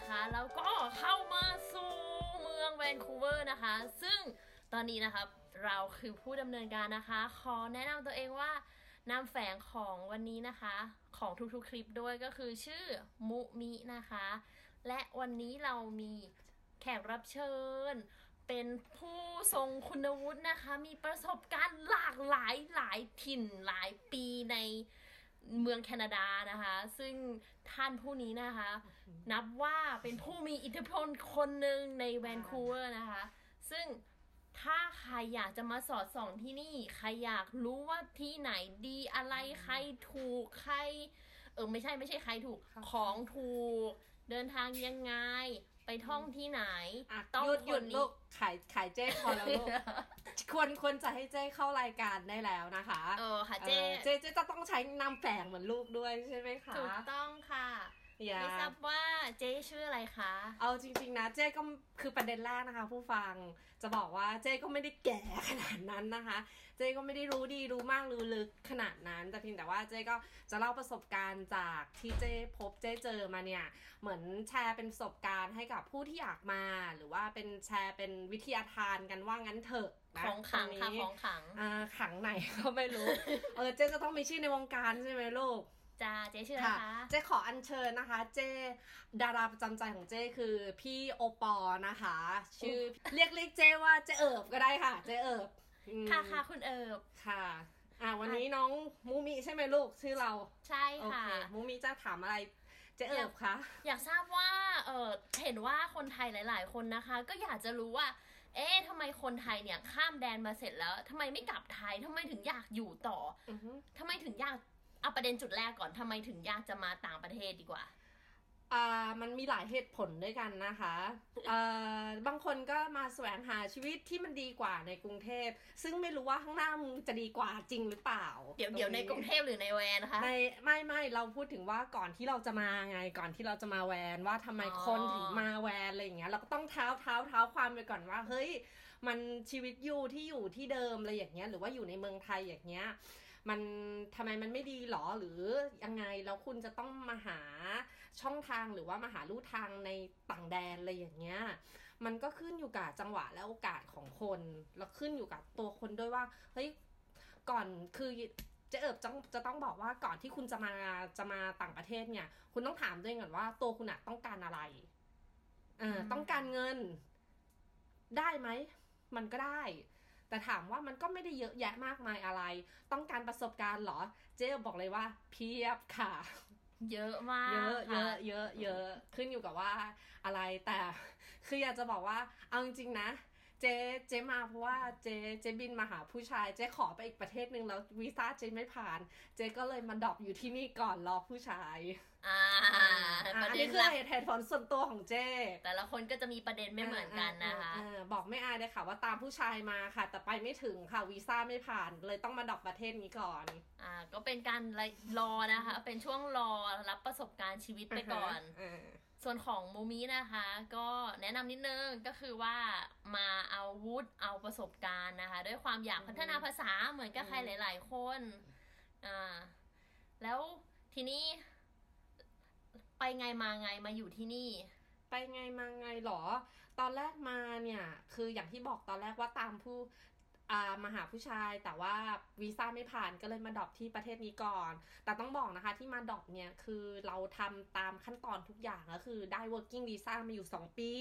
นะคะ แล้วก็เข้ามาสู่เมืองแวนคูเวอร์นะคะ ซึ่งตอนนี้นะครับเราคือผู้ดำเนินการนะคะ ขอแนะนำตัวเองว่านามแฝงของวันนี้นะคะ ของทุกๆคลิปด้วยก็คือชื่อมุมินะคะ และวันนี้เรามีแขกรับเชิญ เป็นผู้ทรงคุณวุฒินะคะ มีประสบการณ์หลากหลายหลายถิ่นหลายปีใน เมืองแคนาดานะคะ ซึ่งท่านผู้นี้นะคะ นับว่าเป็นผู้มีอิทธิพลคนหนึ่งในแวนคูเวอร์นะคะ ซึ่งถ้าใครอยากจะมาสอดส่องที่นี่ ใครอยากรู้ว่าที่ไหนดีอะไรใครถูกใคร เออไม่ใช่ไม่ใช่ใครถูกครับของถูก เดินทางยังไง ไปท่องที่ไหนอะต้องหยุดหยุดคนนี้ลูกขายขายเจ้พอแล้วลูกควรควรจะให้เจ้เข้ารายการได้แล้วนะคะเออค่ะเจ๊ออเจ้เจ้จะต้องใช้นามแฝงเหมือนลูกด้วยใช่ไหมคะถูกต้องค่ะอย่า ไม่ทราบว่าเจ๊ชื่ออะไรคะ เอาจริง ๆ นะ เจ้ก็คือประเด็นแรกนะคะ ผู้ฟังจะบอกว่าเจ้ก็ไม่ได้แก่ขนาดนั้นนะคะ เจ้ก็ไม่ได้รู้ดีรู้มากรู้ลึกขนาดนั้น แต่เพียงแต่ว่าเจ้ก็จะเล่าประสบการณ์จากที่เจ้พบเจ้เจอมาเนี่ย เหมือนแชร์เป็นประสบการณ์ให้กับผู้ที่อยากมา หรือว่าเป็นแชร์เป็นวิทยาทานกันว่างั้นเถอะนะของขังตรค่ะนี้ของขังอ่าขังไหนก็ไม่รู้ เออเจ๊จะต้องมีชื่อในวงการใช่ไหมลูก จ้าเจ๊ชื่ออะไรค่ะคะเจ๊ขออัญเชิญนะคะ เจ๊ดาราประจำใจของเจ๊คือพี่โอปอล์นะคะ ชื่อเรียกเรียกเจ๊ว่าเจ๊เอิบก็ได้ค่ะ เจ๊เอิบอืมค่ะค่ะคุณเอิบค่ะอ่าวันนี้น้องมูมิใช่ไหมลูกชื่อเราใช่โอค่ะเคมูมิจะถามอะไรเจ๊เอิบคะอยากทราบว่าเออเห็นว่าคนไทยหลาย ๆ คนนะคะ ก็อยากจะรู้ว่า เอ๊ะทำไมคนไทยเนี่ยข้ามแดนมาเสร็จแล้วทำไมไม่กลับไทยทำไมถึงอยากอยู่ต่ออือฮึทำไมถึงอยาก เอาประเด็นจุดแรกก่อนทำไมถึงอยากจะมาต่างประเทศดีกว่าอ่ามันมีหลายเหตุผลด้วยกันนะคะเอ่อบางคนก็มาแสวงหาชีวิตที่มันดีกว่าในกรุงเทพ ซึ่งไม่รู้ว่าข้างหน้ามึงจะดีกว่าจริงหรือเปล่า เดี๋ยวเดี๋ยวในกรุงเทพหรือในแวนนะคะในไม่ไม่เราพูดถึงว่าก่อนที่เราจะมาไงก่อนที่เราจะมาแวนว่าทำไมอ๋อคนถึงมาแวนอะไรอย่างเงี้ยเราก็ต้องเท้าเท้าเท้าความไปก่อนว่า เฮ้ย มันชีวิตอยู่ที่อยู่ที่เดิมอะไรอย่างเงี้ยหรือว่าอยู่ในเมืองไทยอย่างเงี้ย มันทำไมมันไม่ดีหรอหรือยังไงแล้วคุณจะต้องมาหาช่องทางหรือว่ามาหาลู่ทางในต่างแดนอะไรอย่างเงี้ย มันก็ขึ้นอยู่กับจังหวะและโอกาสของคน แล้วขึ้นอยู่กับตัวคนด้วยว่าเฮ้ยก่อนคือเจะเอิบจะจะต้องบอกว่าก่อนที่คุณจะมาจะมาต่างประเทศเนี่ย คุณต้องถามตัวเองก่อนว่า ตัวคุณอะต้องการอะไรเอออืมต้องการเงินได้ไหม มันก็ได้ แต่ถามว่ามันก็ไม่ได้เยอะแยะมากมายอะไร ต้องการประสบการณ์เหรอ เจ๊บอกเลยว่า เพียบค่ะ เยอะมาก เยอะเยค่อะเยอะเยอะขึ้นอยู่กับว่าอะไรแต่ คืออยากจะบอกว่าเอาจริงๆนะ เจ๊เจ๊มาเพราะว่าเจ๊เจ๊บินมาหาผู้ชาย เจ๊ขอไปอีกประเทศหนึ่งแล้ววีซ่าเจ๊ไม่ผ่าน เจ๊ก็เลยมาดรอปอยู่ที่นี่ก่อนรอผู้ชาย อ่าอ่าประอันเด็นี้นคือหลักเหตุเหตุผลส่วนตัวของเจ๊แต่ละคนก็จะมีประเด็นไม่เหมือนกันนะคะเออเออเออบอกไม่อายเลยค่ะว่าตามผู้ชายมาค่ะ แต่ไปไม่ถึงค่ะวีซ่าไม่ผ่านเลยต้องมาดรอปประเทศนี้ก่อน อ่า ก็เป็นการรอนะคะ เป็นช่วงรอรับประสบการณ์ชีวิตไปก่อนเออ ส่วนของมูมินะคะ ก็แนะนำนิดนึงก็คือว่ามาเอาวุธเอาประสบการณ์นะคะ ด้วยความอยากพัฒนาภาษาเหมือนกับใครหลาย ๆ คนอ่าแล้วทีนี้ไปไงมาไงมาอยู่ที่นี่ ไปไงมาไงหรอ ตอนแรกมาเนี่ย คืออย่างที่บอกตอนแรกว่าตามผู้ อ่ามาหาผู้ชายแต่ว่าวีซ่าไม่ผ่านก็เลยมา drop ที่ประเทศนี้ก่อน แต่ต้องบอกนะคะที่มา drop เนี่ยคือเราทำตามขั้นตอนทุกอย่างก็คือได้ working visa มาอยู่ 2 ปี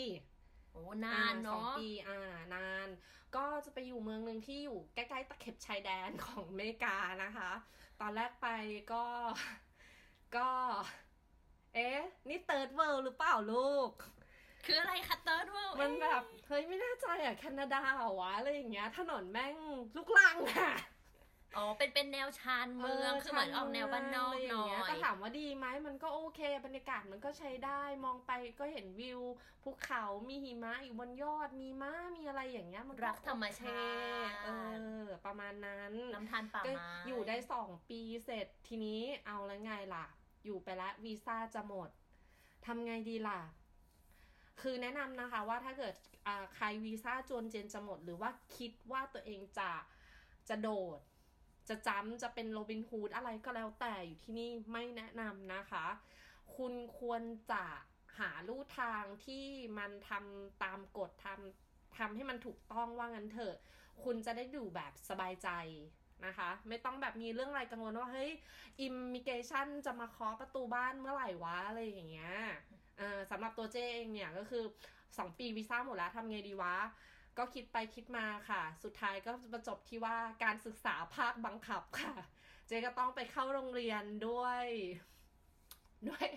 โอ้นานอ่สองเนาะปีอ่านาน ก็จะไปอยู่เมืองหนึ่งที่อยู่ใกล้ๆตะเข็บชายแดนของอเมริกานะคะ ตอนแรกไปก็ก็ เอ๊ะ นี่ third world หรือเปล่าลูก คืออะไรคะ third world มันแบบ เฮ้ยไม่แน่ใจอะแคนาดาเหรอวะอะไรอย่างเงี้ย ถนนแม่งลูกรังอะอ๋อ เป็นเป็นแนวชานเมือง คือเหมือนออกแนวบ้านนอกะไรหน่อเงี้ยแต่ถามว่าดีไหม มันก็โอเค บรรยากาศมันก็ใช้ได้ มองไปก็เห็นวิวภูเขา มีหิมะอยู่บนยอด มีม้า มีอะไรอย่างเงี้ย มันรักธรรมชาติ เออ ประมาณนั้น น้ำทานป่าก็ไม้อยู่ได้สองปีเสร็จ ทีนี้เอาแล้วไงล่ะ อยู่ไปแล้ววีซ่าจะหมด ทำไงดีล่ะ คือแนะนำนะคะว่าถ้าเกิดอ่า ใครวีซ่าจวนเจนจะหมด หรือว่าคิดว่าตัวเองจะจะโดด จะจำจะเป็นโรบินฮูดอะไรก็แล้วแต่อยู่ที่นี่ไม่แนะนำนะคะ คุณควรจะหาลู่ทางที่มันทำตามกฎทำทำให้มันถูกต้องว่างั้นเถอะ คุณจะได้ดูแบบสบายใจนะคะ ไม่ต้องแบบมีเรื่องอะไรกังวลว่าเฮ้ยอิมมิเกชันจะมาเคาะประตูบ้านเมื่อไหร่วะอะไรอย่างเงี้ยสำหรับตัวเจเองเนี่ยก็คือ 2ปีวีซ่าหมดแล้วทำไงดีวะ ก็คิดไปคิดมาค่ะ สุดท้ายก็มาจบที่ว่าการศึกษาภาคบังคับค่ะ เจก็ต้องไปเข้าโรงเรียนด้วย ด้วย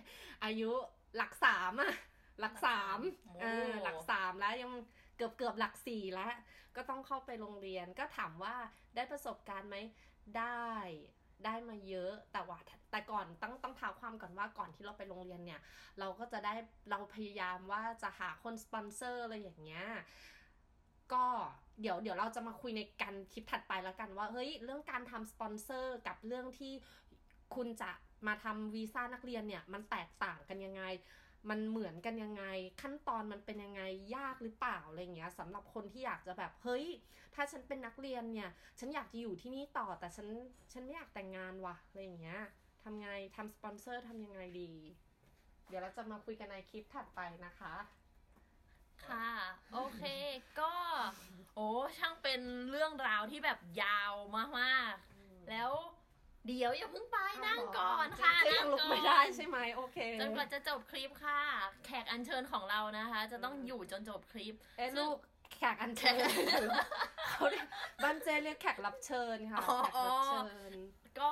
อายุหลักสามอะหลักสามโอ้เออหลักสามแล้วยังเกือบเกือบหลักสี่แล้ว ก็ต้องเข้าไปโรงเรียนก็ถามว่าได้ประสบการณ์ไหมได้ ได้มาเยอะ แต่ว่าแต่ก่อนต้องต้องท้าความก่อนว่าก่อนที่เราไปโรงเรียนเนี่ย เราก็จะได้เราพยายามว่าจะหาคนสปอนเซอร์อะไรอย่างเงี้ยก็เดี๋ยวเดี๋ยวเราจะมาคุยในการคลิปถัดไปแล้วกันว่าเฮ้ยเรื่องการทำสปอนเซอร์กับเรื่องที่คุณจะมาทำวีซ่านักเรียนเนี่ย มันแตกต่างกันยังไง มันเหมือนกันยังไง ขั้นตอนมันเป็นยังไงยากหรือเปล่าอะไรเงี้ยสำหรับคนที่อยากจะแบบเฮ้ย ถ้าฉันเป็นนักเรียนเนี่ย ฉันอยากจะอยู่ที่นี่ต่อแต่ฉันฉันไม่อยากแต่งงานว่ะอะไรเงี้ยทำไงทำสปอนเซอร์ทำยังไงดี เดี๋ยวเราจะมาคุยกันในคลิปถัดไปนะคะค่ะ โอเคก็ โอ้ช่างเป็นเรื่องราวที่แบบยาวมากๆ แล้ว เดี๋ยวอย่าเพิ่งไปนั่งก่อนค่ะเจ๊นั่ยังงลุกก่อนไม่ได้ใช่ไหมโอเคจนกว่าจะจบคลิปค่ะ แขกอัญเชิญของเรานะคะ จะต้องอยู่จนจบคลิปเอ้ยซึ่งลูกแขกอันเชิญเขาเรียกบ้านเจเรียกแขกรับเชิญค่ะอ๋อแขกรับเชิญก็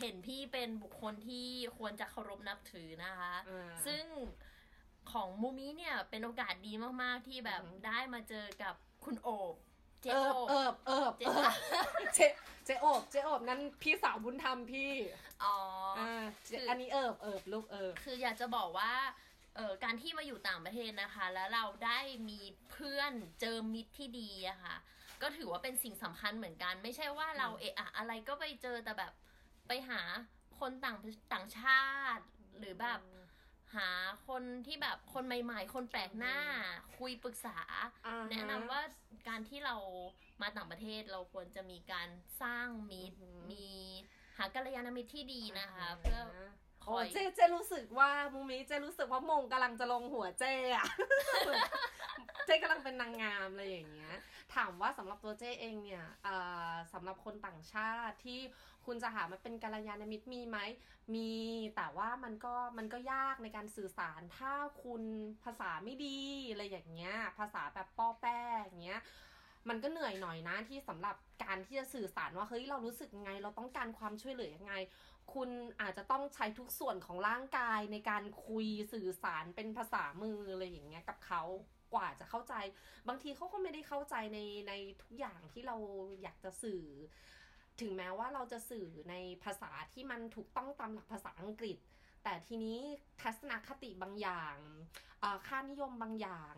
เห็นพี่เป็นบุคคลที่ควรจะเคารพนับถือนะคะอ่าซึ่งของมูมิเนี่ยเป็นโอกาสดีมาก ๆ ที่แบบอือหือได้มาเจอกับคุณโอบ เจเอิโอบเอิบเอิบเจ เอิบเจเจโอบเจโอบนั่นพี่สาวบุญธรรมพี่ อ๋อออ่าเจคืออัอันนี้เอิบเอิบลูกเอิบคืออยากจะบอกว่าเอ่อการที่มาอยู่ต่างประเทศนะคะ แล้วเราได้มีเพื่อนเจอมิตรที่ดีอะค่ะ ก็ถือว่าเป็นสิ่งสำคัญเหมือนกัน ไม่ใช่ว่าเราอืมเอะอะอะไรก็ไปเจอแต่แบบไปหาคนต่างต่างชาติหรือแบบหาคนที่แบบคนใหม่ ๆ คนแปลกหน้า คุยปรึกษาอ่าฮแนะนำว่าการที่เรา มาต่างประเทศเราควรจะมีการสร้างมิตรอือหือมีหากัลยาณมิตรที่ดีนะคะ เพื่อคโอ้อยเจเจรู้สึกว่ามูมิเจรู้สึกว่ามงกำลังจะลงหัวเจอะเจกำลังเป็นนางงามอะไรอย่างเงี้ย ถามว่าสำหรับตัวเจเองเนี่ยเอ่อสำหรับคนต่างชาติที่คุณจะหามาเป็นกัลยาณมิตรมีไหมมีแต่ว่ามันก็มันก็ยากในการสื่อสารถ้าคุณภาษาไม่ดีอะไรอย่างเงี้ย ภาษาแบบป้อแป้อย่างเงี้ย มันก็เหนื่อยหน่อยนะที่สำหรับการที่จะสื่อสารว่าเฮ้ยเรารู้สึกไง เราต้องการความช่วยเหลือยังไง คุณอาจจะต้องใช้ทุกส่วนของร่างกายในการคุยสื่อสารเป็นภาษามืออะไรอย่างเงี้ยกับเขากว่าจะเข้าใจ บางทีเขาก็ไม่ได้เข้าใจในในทุกอย่างที่เราอยากจะสื่อ ถึงแม้ว่าเราจะสื่อในภาษาที่มันถูกต้องตามหลักภาษาอังกฤษ แต่ทีนี้ทัศนคติบางอย่างค่านิยมบางอย่าง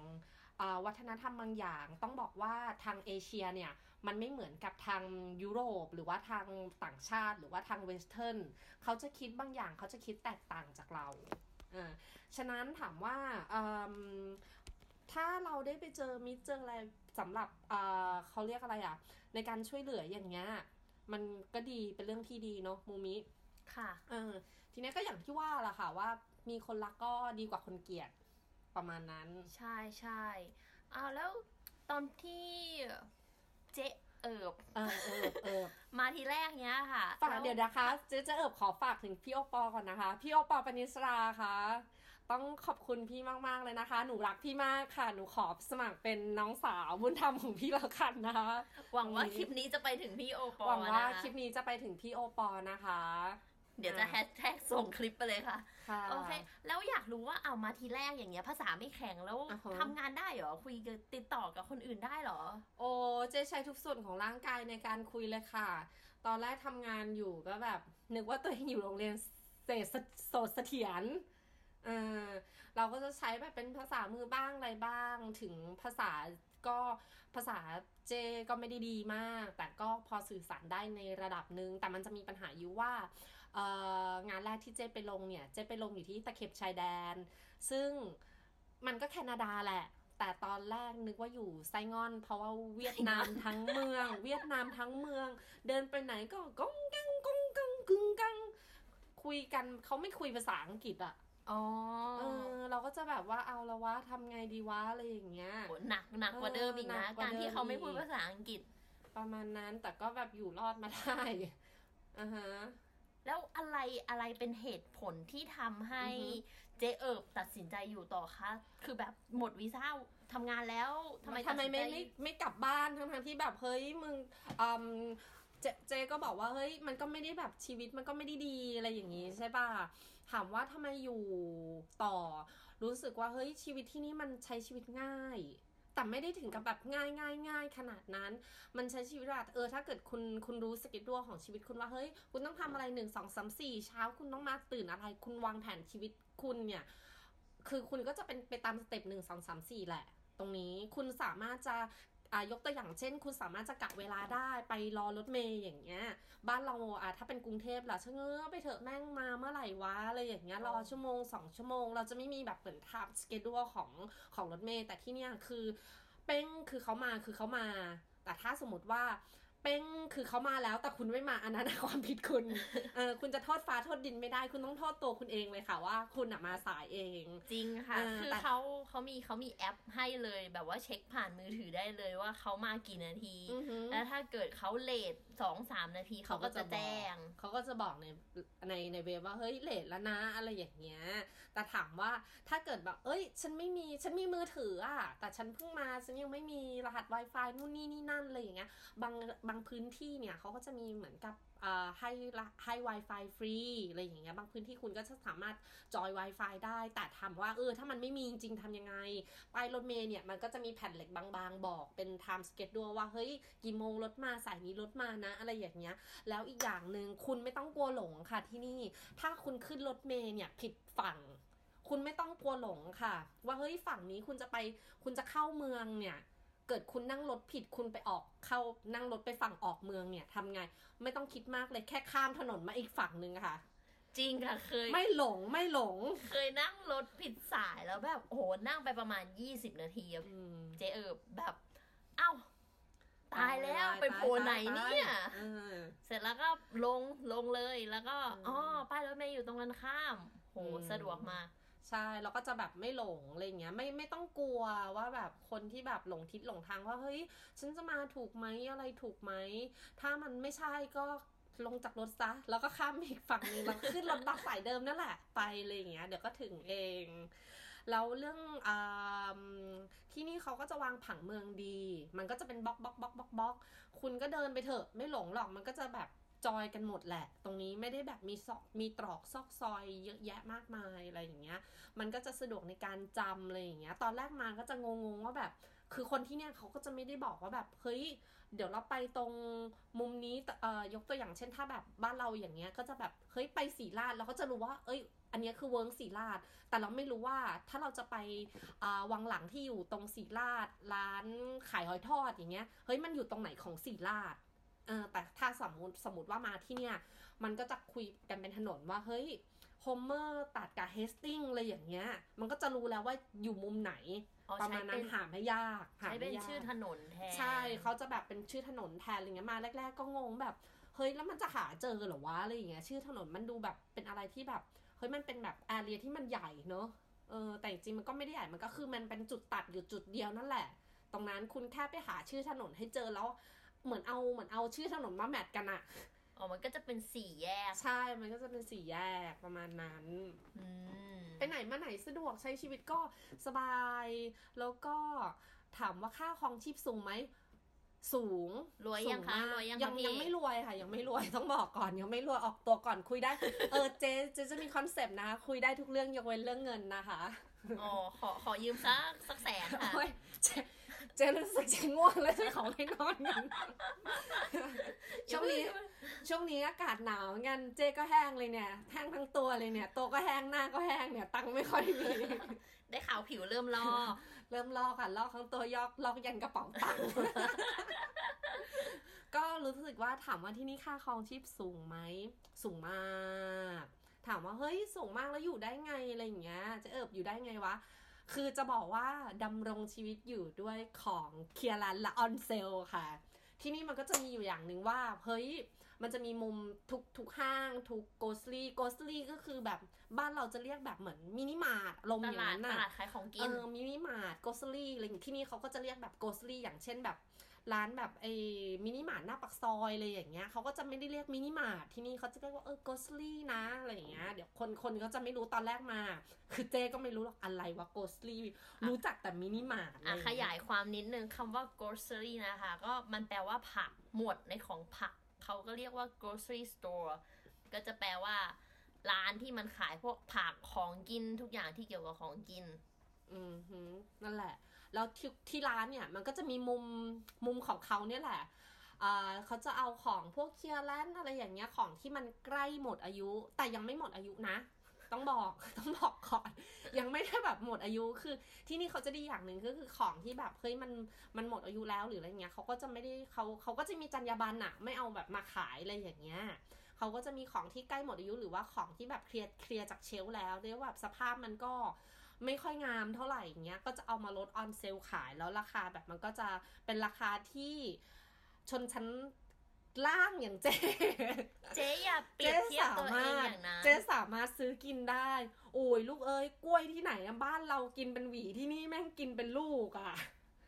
วัฒนธรรมบางอย่างต้องบอกว่าทางเอเชียเนี่ยมันไม่เหมือนกับทางยุโรป หรือว่าทางต่างชาติหรือว่าทางเวสเทิร์นเขาจะคิดบางอย่างเขาจะคิดแตกต่างจากเราอ่าฉะนั้นถามว่าอืมถ้าเราได้ไปเจอมิตรเจออะไรสำหรับอ่าเขาเรียกอะไรอะในการช่วยเหลืออย่างเงี้ยมันก็ดีเป็นเรื่องที่ดีเนาะมูมิค่ะเออทีนี้ก็อย่างที่ว่าล่ะค่ะว่ามีคนรักก็ดีกว่าคนเกลียด ประมาณนั้น ใช่ใช่อ้าวแล้วตอนที่เจ๊เอิบเออเออเออมาทีแรกเนี้ยค่ะฝากแล้วเดี๋ยวนะคะเจ๊จะเอิบขอฝากถึงพี่โอปอก่อนนะคะ พี่โอปอปนิสราค่ะ ต้องขอบคุณพี่มากๆเลยนะคะ หนูรักพี่มากค่ะ หนูขอสมัครเป็นน้องสาวบุญธรรมของพี่แล้วกันนะคะ หวังว่าคลิปนี้จะไปถึงพี่โอปอหวังว่านะคะคลิปนี้จะไปถึงพี่โอปอนะคะ เดี๋ยวจะแฮชแท็กส่งคลิปไปเลยค่ะค่ะโอเคแล้วอยากรู้ว่าเอามาทีแรกอย่างเงี้ย ภาษาไม่แข็งแล้วอ่าฮะทำงานได้เหรอ คุยกับติดต่อกับคนอื่นได้เหรอ โอ้เจ๊ใช้ทุกส่วนของร่างกายในการคุยเลยค่ะ ตอนแรกทำงานอยู่ก็แบบ นึกว่าตัวเองอยู่โรงเรียนเศรษฐโสดเสถียรเออเราก็จะใช้แบบเป็นภาษามือบ้างอะไรบ้าง ถึงภาษาก็ภาษาเจก็ไม่ได้ดีมาก แต่ก็พอสื่อสารได้ในระดับหนึ่งแต่มันจะมีปัญหาอยู่ว่าเอ่อ งานแรกที่เจไปลงเนี่ย เจไปลงอยู่ที่ตะเข็บชายแดน ซึ่งมันก็แคนาดาแหละ แต่ตอนแรกนึกว่าอยู่ไซงอน เพราะว่าเวียดนามทั้งเมือง เวียดนามทั้งเมือง เดินไปไหนก็ก้องกังก้องกังกึงกังคุยกันเขาไม่คุยภาษาอังกฤษอะอ๋อเออเราก็จะแบบว่าเอาละวะทำไงดีวะอะไรอย่างเงี้ยโหหนักหนักกว่าเดิมอีกเออหนันะกกว่าการที่เดิมเขาไม่พูดอีกภาษาอังกฤษ ประมาณนั้นแต่ก็แบบอยู่รอดมาได้อ่าฮะ แล้วอะไรอะไรเป็นเหตุผลที่ทำให้อือฮึเจเอิบตัดสินใจอยู่ต่อคะ คือแบบหมดวีซ่าทำงานแล้วทำไมทำไมไม่ตัดสินใจไม่ไม่กลับบ้านทั้งทั้งๆที่แบบเฮ้ยมึงอืมเจเจก็บอกว่าเฮ้ยมันก็ไม่ได้แบบชีวิตมันก็ไม่ได้ดีอะไรอย่างนี้ใช่ป่ะถามว่าทำไมอยู่ต่อ รู้สึกว่าเฮ้ยชีวิตที่นี่มันใช้ชีวิตง่าย แต่ไม่ได้ถึงกับแบบง่ายง่ายง่ายขนาดนั้น มันใช้ชีวิตแบบเออถ้าเกิดคุณคุณรู้สเกจดัวของชีวิตคุณว่าเฮ้ยคุณต้องทำอะไรหนึ่งสองสามสี่เช้าคุณต้องมาตื่นอะไร คุณวางแผนชีวิตคุณเนี่ย คือคุณก็จะเป็นไปตามสเต็ปหนึ่งสองสามสี่แหละ ตรงนี้คุณสามารถจะ ยกตัวอย่างเช่น คุณสามารถจะกะเวลาได้ไปรอรถเมย์อย่างเงี้ย บ้านเราอะถ้าเป็นกรุงเทพล่ะชะเง้อไปเถอะแม่งมาเมื่อไหร่วะอะไรอย่างเงี้ยรอชั่วโมงสองชั่วโมง เราจะไม่มีแบบเหมือนทับสเกดูของของรถเมย์แต่ที่เนี้ยคือเป้งคือเขามาคือเขามา แต่ถ้าสมมติว่า เป้งคือเขามาแล้วแต่คุณไม่มาอันนั้นนะความผิดคุณเออคุณจะโทษฟ้าโทษดินไม่ได้ คุณต้องโทษตัวคุณเองเลยค่ะว่า คุณอะมาสายเอง จริงค่ะเออคือแต่เขาเขามีเขามีแอปให้เลย แบบว่าเช็คผ่านมือถือได้เลยว่าเขามากี่นาทีอือหือแล้วถ้าเกิดเขาเลทสองสามนาทีเขาก็จะแจ้งเขาก็จะบอกในในในเว็บว่าเฮ้ยเลทแล้วนะ อะไรอย่างเงี้ย แต่ถามว่าถ้าเกิดแบบ เอ้ย ฉันไม่มีฉันมีมือถืออะแต่ฉันเพิ่งมาฉันยังไม่มีรหัส Wi-Fi นู่นนี่นี่นั่นอะไรอย่างเงี้ยบางบางางพื้นที่เนี่ยเขาก็จะมีเหมือนกับให้ให้ Wi-Fi ฟรีอะไรอย่างเงี้ยบางพื้นที่คุณก็จะสามารถจอย Wi-Fi ได้ แต่ถามว่าเออถ้ามันไม่มีจริงๆทำยังไงป้ายรถเมล์เนี่ยมันก็จะมีแผ่นเหล็กบางๆ บอกเป็น time schedule ว่าเฮ้ยกี่โมงรถมาสายนี้รถมานะ อะไรอย่างเงี้ย แล้วอีกอย่างหนึ่งคุณไม่ต้องกลัวหลงค่ะที่นี่ ถ้าคุณขึ้นรถเมล์เนี่ยผิดฝั่งคุณไม่ต้องกลัวหลงค่ะ ว่าเฮ้ยฝั่งนี้คุณจะไปคุณจะเข้าเมืองเนี่ย เกิดคุณนั่งรถผิดคุณไปออกเข้านั่งรถไปฝั่งออกเมืองเนี่ยทำไง ไม่ต้องคิดมากเลยแค่ข้ามถนนมาอีกฝั่งหนึ่งอะค่ะ จริงค่ะเคย ไม่หลงไม่หลง เคยนั่งรถผิดสายแล้วแบบโอ้โหนั่งไปประมาณ20นาทีอะอืมเจเอิบแบบเอ้าตายแล้วไปโผล่ไหนเนี่ยเออเสร็จแล้วก็ลงลงเลยแล้วก็อืมอ๋อป้ายรถเมย์อยู่ตรงกันข้ามโหอืมสะดวกมาก ใช่เราก็จะแบบไม่หลงอะไรเงี้ยไม่ไม่ต้องกลัวว่าแบบคนที่แบบหลงทิศหลงทางว่าเฮ้ยฉันจะมาถูกไหมอะไรถูกไหมถ้ามันไม่ใช่ก็ลงจากรถซะแล้วก็ข้ามอีกฝั่งหนึงแล้วขึ้นรถบัสสายเดิมนั่นแหละ ไปอะไรเงี้ย เดี๋ยวก็ถึงเอง แล้วเรื่องอที่นี่เขาก็จะวางผังเมืองดี มันก็จะเป็นบล็อกบล็อกบล็อกบล็อกบล็อกคุณก็เดินไปเถอะ ไม่หลงหรอกมันก็จะแบบ จอยกันหมดแหละ ตรงนี้ไม่ได้แบบมีซอกมีตรอกซอกซอย เยอะแยะมากมายอะไรอย่างเงี้ย มันก็จะสะดวกในการจำอะไรอย่างเงี้ย ตอนแรกมาก็จะงงๆว่าแบบ คือคนที่เนี่ยเขาก็จะไม่ได้บอกว่าแบบเฮ้ยเดี๋ยวเราไปตรงมุมนี้เอ่อยกตัวอย่างเช่นถ้าแบบบ้านเราอย่างเงี้ยก็จะแบบเฮ้ยไปศิริราชเราก็จะรู้ว่า เอ้ยอันเนี้ยคือเวิ้งศิริราช แต่เราไม่รู้ว่าถ้าเราจะไปวังหลังที่อยู่ตรงศิริราช ร้านขายหอยทอดอย่างเงี้ย เฮ้ยมันอยู่ตรงไหนของศิริราช เออแต่ถ้าสมมติสมมติว่ามาที่เนี่ย มันก็จะคุยกันเป็นถนนว่าเฮ้ย Homer ตัดกับ Hastings อะไรอย่างเงี้ย มันก็จะรู้แล้วว่าอยู่มุมไหนอ๋อประใช้มาณเป็นั้นนหาไม่ยากหาใช้เป็ไม่นยากชื่อถนนแทน ใช่เขาจะแบบเป็นชื่อถนนแทนอะไรเงี้ยมาแรก ๆ ก็งงแบบเฮ้ยแล้วมันจะหาเจอเหรอวะอะไรอย่างเงี้ยชื่อถนนมันดูแบบเป็นอะไรที่แบบเฮ้ยมันเป็นแบบ area ที่มันใหญ่เนอะเออแต่จริงๆมันก็ไม่ได้ใหญ่มันก็คือมันเป็นจุดตัดอยู่จุดเดียวนั่นแหละ ตรงนั้นคุณแค่ไปหาชื่อถนนให้เจอแล้ว เหมือนเอาเหมือนเอาชื่อถนนมาแมทกันอะอ๋อ มันก็จะเป็นสี่แยก ใช่ มันก็จะเป็นสี่แยกประมาณนั้นอืมไปไหนมาไหนสะดวกใช้ชีวิตก็สบาย แล้วก็ถามว่าค่าครองชีพสูงไหม สูง รวยยังสูคะมากรวยยังยังคะพี่ยังไม่รวยค่ะ ยังไม่รวยต้องบอกก่อนยังไม่รวยออกตัวก่อนคุยได้ เออเจเจจะมีคอนเซปต์นะคะคุยได้ทุกเรื่องยกเว้นเรื่องเงินนะคะอ๋อขอขอยืมสักสักแสนค่ะโอ้ย เจเจรู้สึกจะง่วงแล้วจะขอไปนอนกันช่วงนี้ช่วงนี้อากาศหนาวงั้นเจก็แห้งเลยเนี่ยแห้งทั้งตัวเลยเนี่ยตัวก็แห้งหน้าก็แห้งเนี่ยตังค์ไม่ค่อยมีได้ข่าวผิวเริ่มลอกเริ่มลอกค่ะลอกทั้งตัวยอกลอกยันกระเป๋าตังค์ก็รู้สึกว่าถามว่าที่นี่ค่าครองชีพสูงไหมสูงมาก ถามว่าเฮ้ยสูงมากแล้วอยู่ได้ไงอะไรอย่างเงี้ยจะเอิบอยู่ได้ไงวะ คือจะบอกว่าดำรงชีวิตอยู่ด้วยของเคียรันและออนเซลค่ะ ที่นี่มันก็จะมีอยู่อย่างหนึ่งว่า เฮ้ย มันจะมีมุมทุกทุกห้าง ทุกโกสลี่โกสลี่ก็คือแบบบ้านเราจะเรียกแบบเหมือนมินิมาร์ทลมตอย่างลาดนั้นตน่ะลาดขายของกิเอนอมินิมาร์ทโกสลี่อะไรอย่างที่นี่เขาก็จะเรียกแบบโกสลี่อย่างเช่นแบบ ร้านแบบไอ้มินิมาร์ทหน้าปากซอยอะไรอย่างเงี้ยเขาก็จะไม่ได้เรียกมินิมาร์ทที่นี่เขาจะเรียกว่าเออ grocery นะอะไรอย่างเงี้ยเดี๋ยวคนคนก็จะไม่รู้ตอนแรกมา คือเจก็ไม่รู้หรอกอะไรว่า grocery รู้จักแต่มินิมาร์ทอะขยายความนิดนึงคำว่า grocery นะคะ ก็มันแปลว่าผักหมวดในของผักเขาก็เรียกว่า grocery store ก็จะแปลว่า ร้านที่มันขายพวกผักของกินทุกอย่างที่เกี่ยวกับของกิน อืมฮึนั่นแหละ แล้วที่ที่ร้านเนี่ยมันก็จะมีมุมมุมของเขาเนี่ยแหละเขาจะเอาของพวกเคลียร์แลนด์อะไรอย่างเงี้ยของที่มันใกล้หมดอายุ แต่ยังไม่หมดอายุนะ ต้องบอกต้องบอกก่อนยังไม่ได้แบบหมดอายุคือ ที่นี่เขาจะดีอย่างหนึ่งก็คือของที่แบบเฮ้ยมันมันหมดอายุแล้วหรืออะไรเงี้ยเขาก็จะไม่ได้เขาเขาก็จะมีจรรยาบรรณอะไม่เอาแบบมาขายอะไรอย่างเงี้ยเขาก็จะมีของที่ใกล้หมดอายุหรือว่าของที่แบบเคลียร์เคลียร์จากเชลแล้วเรียกว่าแบบสภาพมันก็ ไม่ค่อยงามเท่าไหร่อย่างเงี้ยก็จะเอามาลดออนเซลขายแล้วราคาแบบมันก็จะเป็นราคาที่ชนชั้นล่างอย่างเจ๊ เจ๊อย่าเปรียบเทียบตัวเองอย่างนั้นเจ๊สามารถซื้อกินได้ โอ้ยลูกเอ้ยกล้วยที่ไหนอะบ้านเรากินเป็นหวีที่นี่แม่งกินเป็นลูกอะ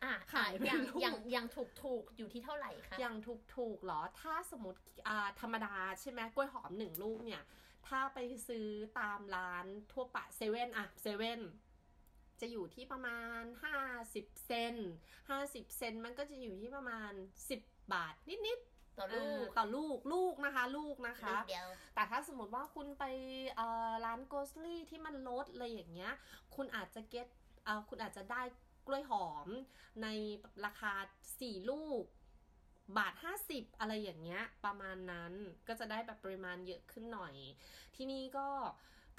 อะขายเป็นอย่างลูกอย่างอย่างถูกถูกๆอยู่ที่เท่าไหร่คะอย่างถูกถูกๆเหรอ ถ้าสมมติอ่าธรรมดาใช่ไหมกล้วยหอมหนึ่งลูกเนี่ย ถ้าไปซื้อตามร้านทั่วไปเซเว่นอะเซเว่น จะอยู่ที่ประมาณ 50 เซน 50 เซนมันก็จะอยู่ที่ประมาณ 10 บาทนิด ๆต่อลูกเต่อลูกลูกนะคะ ลูกนะคะลูกเดียวแต่ถ้าสมมติว่าคุณไปเอ่อร้านโกสลี่ที่มันลดอะไรอย่างเงี้ย คุณอาจจะเก็ตเอ่อคุณอาจจะได้กล้วยหอมในราคา4ลูก บาท50อะไรอย่างเงี้ย ประมาณนั้นก็จะได้แบบปริมาณเยอะขึ้นหน่อย ที่นี่ก็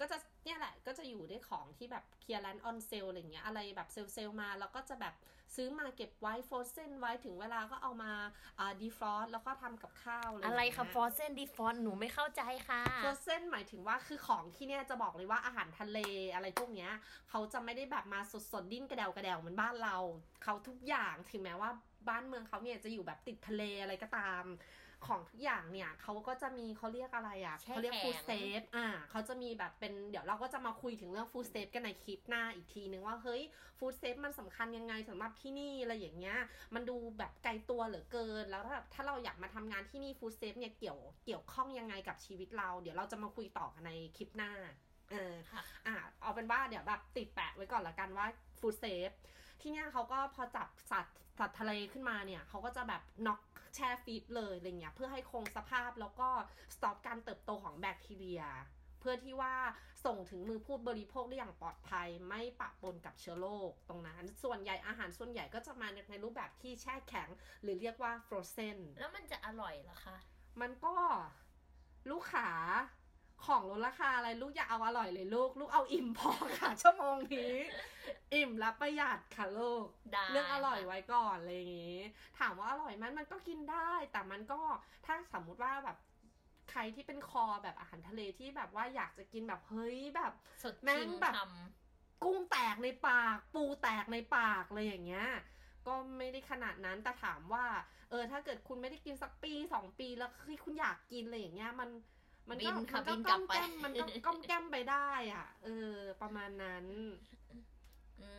ก็จะเนี่ยแหละก็จะอยู่ด้วยของที่แบบ clearance on sale อะไรอย่างเงี้ยอะไรแบบ sale sale มาแล้วก็จะแบบซื้อมาเก็บไว้ frozen ไว้ถึงเวลาก็เอามาอ่า defrost แล้วก็ทำกับข้าวอะไรอย่างอะไรเงี้ยคะ frozen defrost หนูไม่เข้าใจค่ะ frozen หมายถึงว่าคือของที่เนี่ยจะบอกเลยว่าอาหารทะเลอะไรพวกเนี้ยเขาจะไม่ได้แบบมาสดสดๆดิ้นกระเดวกระเดวเหมือนบ้านเราเขาทุกอย่างถึงแม้ว่าบ้านเมืองเขาเนี่ยจะอยู่แบบติดทะเลอะไรก็ตาม ของทุกอย่างเนี่ยเขาก็จะมีเขาเรียกอะไรอะแช่เขาเรียกแข็ง food safe อ่าเขาจะมีแบบเป็นเดี๋ยวเราก็จะมาคุยถึงเรื่อง food safe กันในคลิปหน้าอีกทีนึงว่าเฮ้ย food safe มันสำคัญยังไงสำหรับที่นี่อะไรอย่างเงี้ย มันดูแบบไกลตัวเหลือเกิน แล้วถ้าถ้าเราอยากมาทำงานที่นี่ food safe เนี่ยเกี่ยวเกี่ยวข้องยังไงกับชีวิตเรา เดี๋ยวเราจะมาคุยต่อกันในคลิปหน้าเออค่ะอะเอาเป็นว่าเดี๋ยวแบบติดแปะไว้ก่อนละกันว่าฟู้ดเซฟที่เนี่ยเขาก็พอจับสัตว์สัตว์ ทะเลขึ้นมาเนี่ยเขาก็จะแบบน็อกแช่ฟีดเลยอะไรเงี้ยเพื่อให้คงสภาพแล้วก็สต็อปการเติบโตของแบคทีเรีย เพื่อที่ว่าส่งถึงมือผู้บริโภคได้อย่างปลอดภัย ไม่ปะปนกับเชื้อโรคตรงนั้น ส่วนใหญ่อาหารส่วนใหญ่ก็จะมาในรูปแบบที่แช่แข็ง หรือเรียกว่า frozen แล้วมันจะอร่อยเหรอคะ มันก็ลูกขา ของลดราคาอะไรลูกอย่าเอาอร่อยเลยลูก ลูกเอาอิ่มพอค่ะชั่วโมงนี้อิ่มและประหยัดค่ะลูกได้เรื่องอร่อยค่ะไว้ก่อนอะไรอย่างงี้ ถามว่าอร่อยไหมันมันก็กินได้ แต่มันก็ถ้าสมมุติว่าแบบใครที่เป็นคอแบบอาหารทะเลที่แบบว่าอยากจะกินแบบเฮ้ยแบบสดแม่จริงงแบบทกุ้งแตกในปาก ปูแตกในปากอะไรอย่างเงี้ยก็ไม่ได้ขนาดนั้นแต่ถามว่า เออถ้าเกิดคุณไม่ได้กินสักปีสองปีแล้วเฮ้ยคุณอยากกินอะไรอย่างเงี้ยมัน มันบิก็นค่ะมันก็บินกก้ลัอบมไปแก้มมันก็ก้อมแก้มไปได้อะ เออ ประมาณนั้นำอื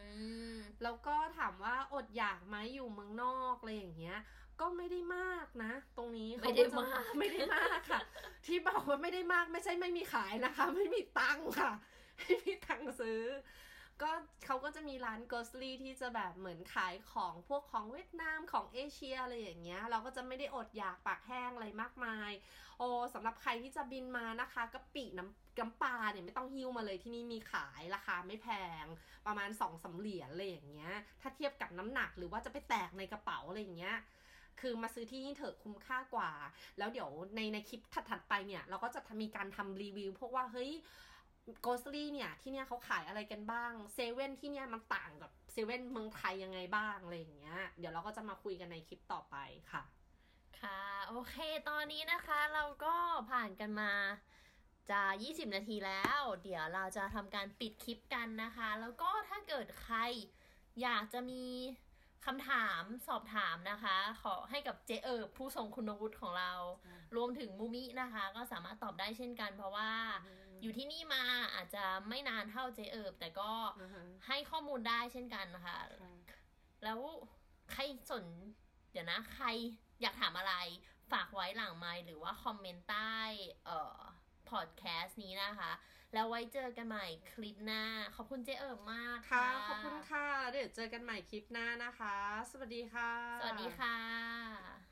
มแล้วก็ถามว่าอดอยากไหมอยู่เมืองนอกอะไรอย่างเงี้ย ก็ไม่ได้มากนะ ตรงนี้ไม่ได้เขก็จะมากไม่ได้มากค่ะ ที่บอกว่าไม่ได้มากไม่ใช่ไม่มีขายนะคะ ไม่มีตังค์ค่ะไม่มีตังค์ซื้อ ก็เขาก็จะมีร้านโกสลี่ที่จะแบบเหมือนขายของพวกของเวียดนามของเอเชียอะไรอย่างเงี้ย เราก็จะไม่ได้อดอยากปากแห้งอะไรมากมาย โอ้สำหรับใครที่จะบินมานะคะกะปิน้ำกำปลาเนี่ยไม่ต้องหิ้วมาเลยที่นี่มีขายราคาไม่แพงประมาณสองสาเหรียญอะไรอย่างเงี้ย ถ้าเทียบกับน้ำหนักหรือว่าจะไปแตกในกระเป๋าอะไรอย่างเงี้ยคือมาซื้อที่นี่เถอะคุ้มค่ากว่า แล้วเดี๋ยวในในคลิปถัดๆไปเนี่ย เราก็จะมีการทำรีวิวพวกว่าเฮ้ย โกสลี่เนี่ยที่เนี่ยเขาขายอะไรกันบ้างเซเว่นที่เนี่ยมันต่างกับเซเว่นเมืองไทยยังไงบ้างอะไรอย่างเงี้ย เดี๋ยวเราก็จะมาคุยกันในคลิปต่อไปค่ะ ค่ะ โอเค ตอนนี้นะคะเราก็ผ่านกันมาจะ 20 นาทีแล้ว เดี๋ยวเราจะทำการปิดคลิปกันนะคะ แล้วก็ถ้าเกิดใครอยากจะมีคำถามสอบถามนะคะ ขอให้กับเจเอิบผู้ทรงคุณวุฒิของเรา รวมถึงมูมินะคะ ก็สามารถตอบได้เช่นกัน เพราะว่า อยู่ที่นี่มาอาจจะไม่นานเท่าเจเอิบ แต่ก็อ่าฮะให้ข้อมูลได้เช่นกันนะคะค่ะแล้วใครสน เดี๋ยวนะ ใครอยากถามอะไร ฝากไว้หลังไมค์หรือว่าคอมเมนต์ใต้เอ่อพอดแคสต์นี้นะคะ แล้วไว้เจอกันใหม่คลิปหน้า ขอบคุณเจเอิบมากค่ะ ขอบคุณค่ะ เดี๋ยวเจอกันใหม่คลิปหน้านะคะ สวัสดีค่ะ สวัสดีค่ะ